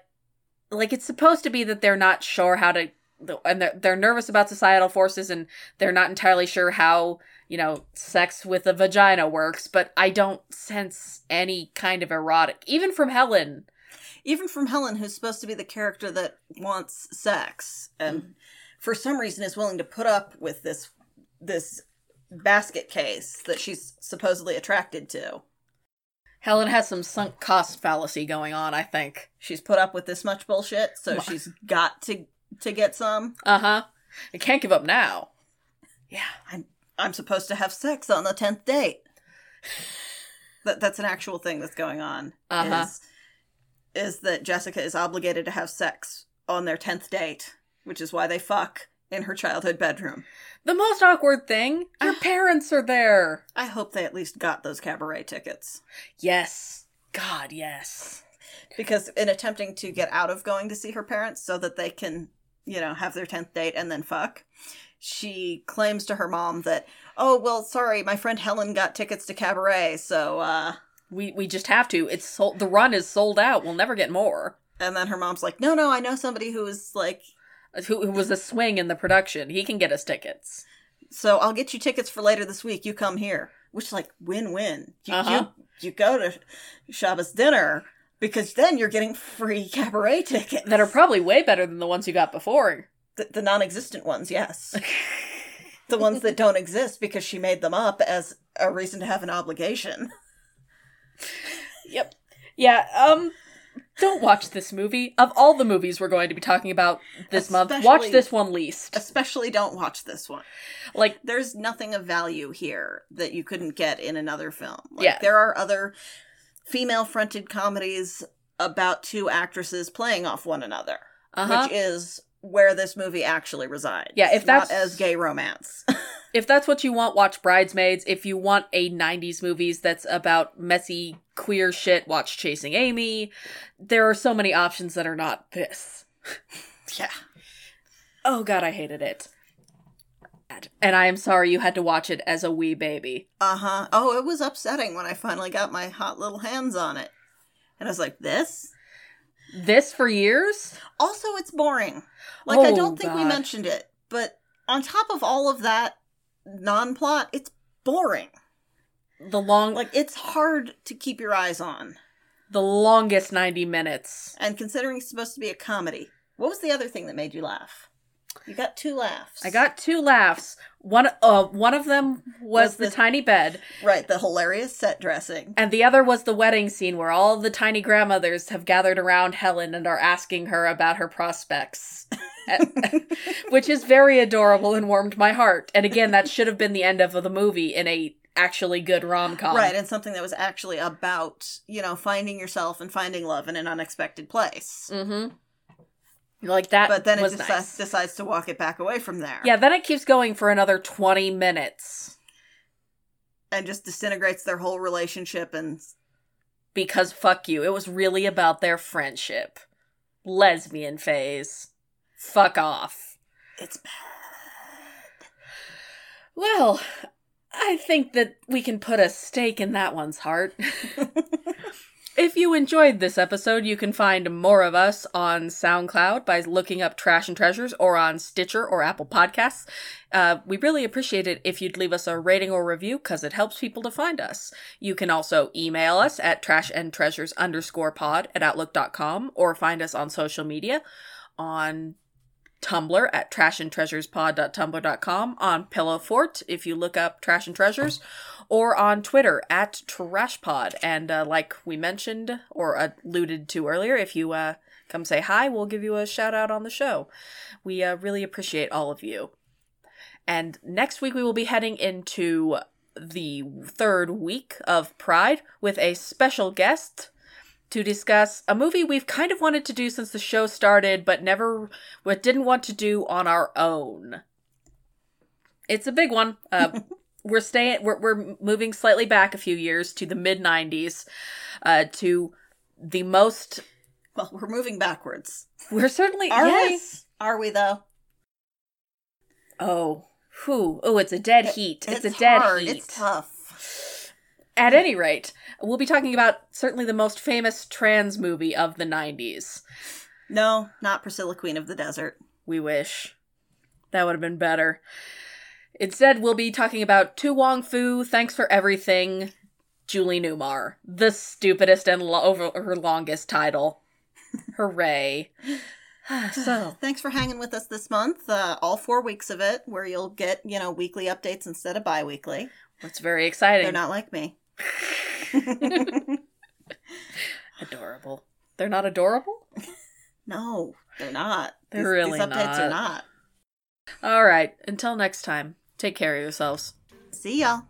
S1: like it's supposed to be that they're not sure how to and they're, they're nervous about societal forces and they're not entirely sure how you know sex with a vagina works but i don't sense any kind of erotic even from helen
S2: Even from Helen, who's supposed to be the character that wants sex, and mm-hmm. for some reason is willing to put up with this this basket case that she's supposedly attracted to.
S1: Helen has some sunk cost fallacy going on i think
S2: She's put up with this much bullshit, so
S1: Wha-
S2: she's got to to get some.
S1: uh-huh i can't give up now yeah
S2: I'm I'm supposed to have sex on the tenth date. That that's an actual thing that's going on.
S1: Uh-huh.
S2: Is, is that Jessica is obligated to have sex on their tenth date, which is why they fuck in her childhood bedroom.
S1: the most awkward thing your parents are there
S2: I hope they at least got those cabaret tickets.
S1: yes god yes
S2: Because in attempting to get out of going to see her parents so that they can, you know, have their 10th date and then fuck, she claims to her mom that, oh, well, sorry, my friend Helen got tickets to cabaret, so, uh,
S1: We we just have to. It's sold. The run is sold out. We'll never get more.
S2: and then her mom's like, no, no, I know somebody who is like,
S1: Who, who was a swing in the production? He can get us tickets.
S2: so I'll get you tickets for later this week. You come here. Which is like win win. You,
S1: Uh-huh.
S2: you, you go to Shabbos dinner because then you're getting free cabaret tickets.
S1: That are probably way better than the ones you got before.
S2: the, the non existent ones, yes. the ones that don't exist because she made them up as a reason to have an obligation.
S1: Yep. Yeah. Um. Don't watch this movie. Of all the movies we're going to be talking about this month, watch this one least.
S2: Especially don't watch this one.
S1: Like,
S2: There's nothing of value here that you couldn't get in another film. Like,
S1: Yeah.
S2: There are other female fronted comedies about two actresses playing off one another,
S1: uh huh.
S2: which is where this movie actually resides.
S1: Yeah, if
S2: not
S1: that's-
S2: as gay romance.
S1: If that's what you want, watch Bridesmaids. If you want a '90s movies that's about messy queer shit, watch Chasing Amy. There are so many options that are not this.
S2: yeah.
S1: Oh god, I hated it. And I am sorry you had to watch it as a wee baby.
S2: Uh huh. Oh, it was upsetting when I finally got my hot little hands on it. And I was like, this?
S1: This for years?
S2: Also, it's boring. Like, I
S1: Oh,
S2: don't think we mentioned it, but on top of all of that non plot, it's boring.
S1: The long
S2: Like, it's hard to keep your eyes on.
S1: the longest 90 minutes.
S2: And considering it's supposed to be a comedy, what was the other thing that made you laugh? You got two laughs.
S1: I got two laughs. One uh one of them was,
S2: Was
S1: the,
S2: the-
S1: tiny bed
S2: Right, the hilarious set dressing.
S1: and the other was the wedding scene where all the tiny grandmothers have gathered around Helen and are asking her about her prospects. Which is very adorable and warmed my heart. And again, that should have been the end of the movie in a actually good rom-com.
S2: Right, and something that was actually about, you know, finding yourself and finding love in an unexpected place.
S1: Mhm. Like that
S2: but then it decides,
S1: nice.
S2: decides to walk it back away from there.
S1: Yeah, then it keeps going for another 20 minutes
S2: And just disintegrates their whole relationship and
S1: because fuck you. It was really about their friendship. Lesbian phase. Fuck off.
S2: it's bad.
S1: Well, I think that we can put a stake in that one's heart. if you enjoyed this episode, you can find more of us on SoundCloud by looking up Trash and Treasures or on Stitcher or Apple Podcasts. Uh, we really appreciate it if you'd leave us a rating or review because it helps people to find us. You can also email us at trashandtreasures underscore pod at outlook.com or find us on social media on Tumblr at trashandtreasurespod.tumblr.com, on Pillowfort if you look up Trash and Treasures, or on Twitter at TrashPod. And uh, like we mentioned or alluded to earlier, if you uh, come say hi, we'll give you a shout out on the show. We uh, really appreciate all of you. And next week we will be heading into the third week of Pride with a special guest to discuss a movie we've kind of wanted to do since the show started, but never, what didn't want to do on our own. It's a big one. Uh, we're staying, we're, we're moving slightly back a few years to the mid '90s, uh, to the most.
S2: Well, we're moving backwards.
S1: We're certainly
S2: Are
S1: yes.
S2: we? Are we though?
S1: Oh, Whew. Oh, it's a dead heat. It's,
S2: it's
S1: a dead
S2: hard.
S1: heat.
S2: It's tough.
S1: At any rate, we'll be talking about certainly the most famous trans movie of the 90s.
S2: No, not Priscilla, Queen of the Desert.
S1: We wish. That would have been better. Instead, we'll be talking about To Wong Foo, Thanks for Everything, Julie Newmar. The stupidest and lo- over her longest title. Hooray. so,
S2: Thanks for hanging with us this month. Uh, all four weeks of it, where you'll get you know weekly updates instead of bi-weekly.
S1: that's very exciting.
S2: They're not like me.
S1: adorable. They're not adorable?
S2: no, they're not.
S1: They're
S2: these,
S1: really
S2: these updates are
S1: not.
S2: not.
S1: All right. Until next time, take care of yourselves.
S2: See y'all.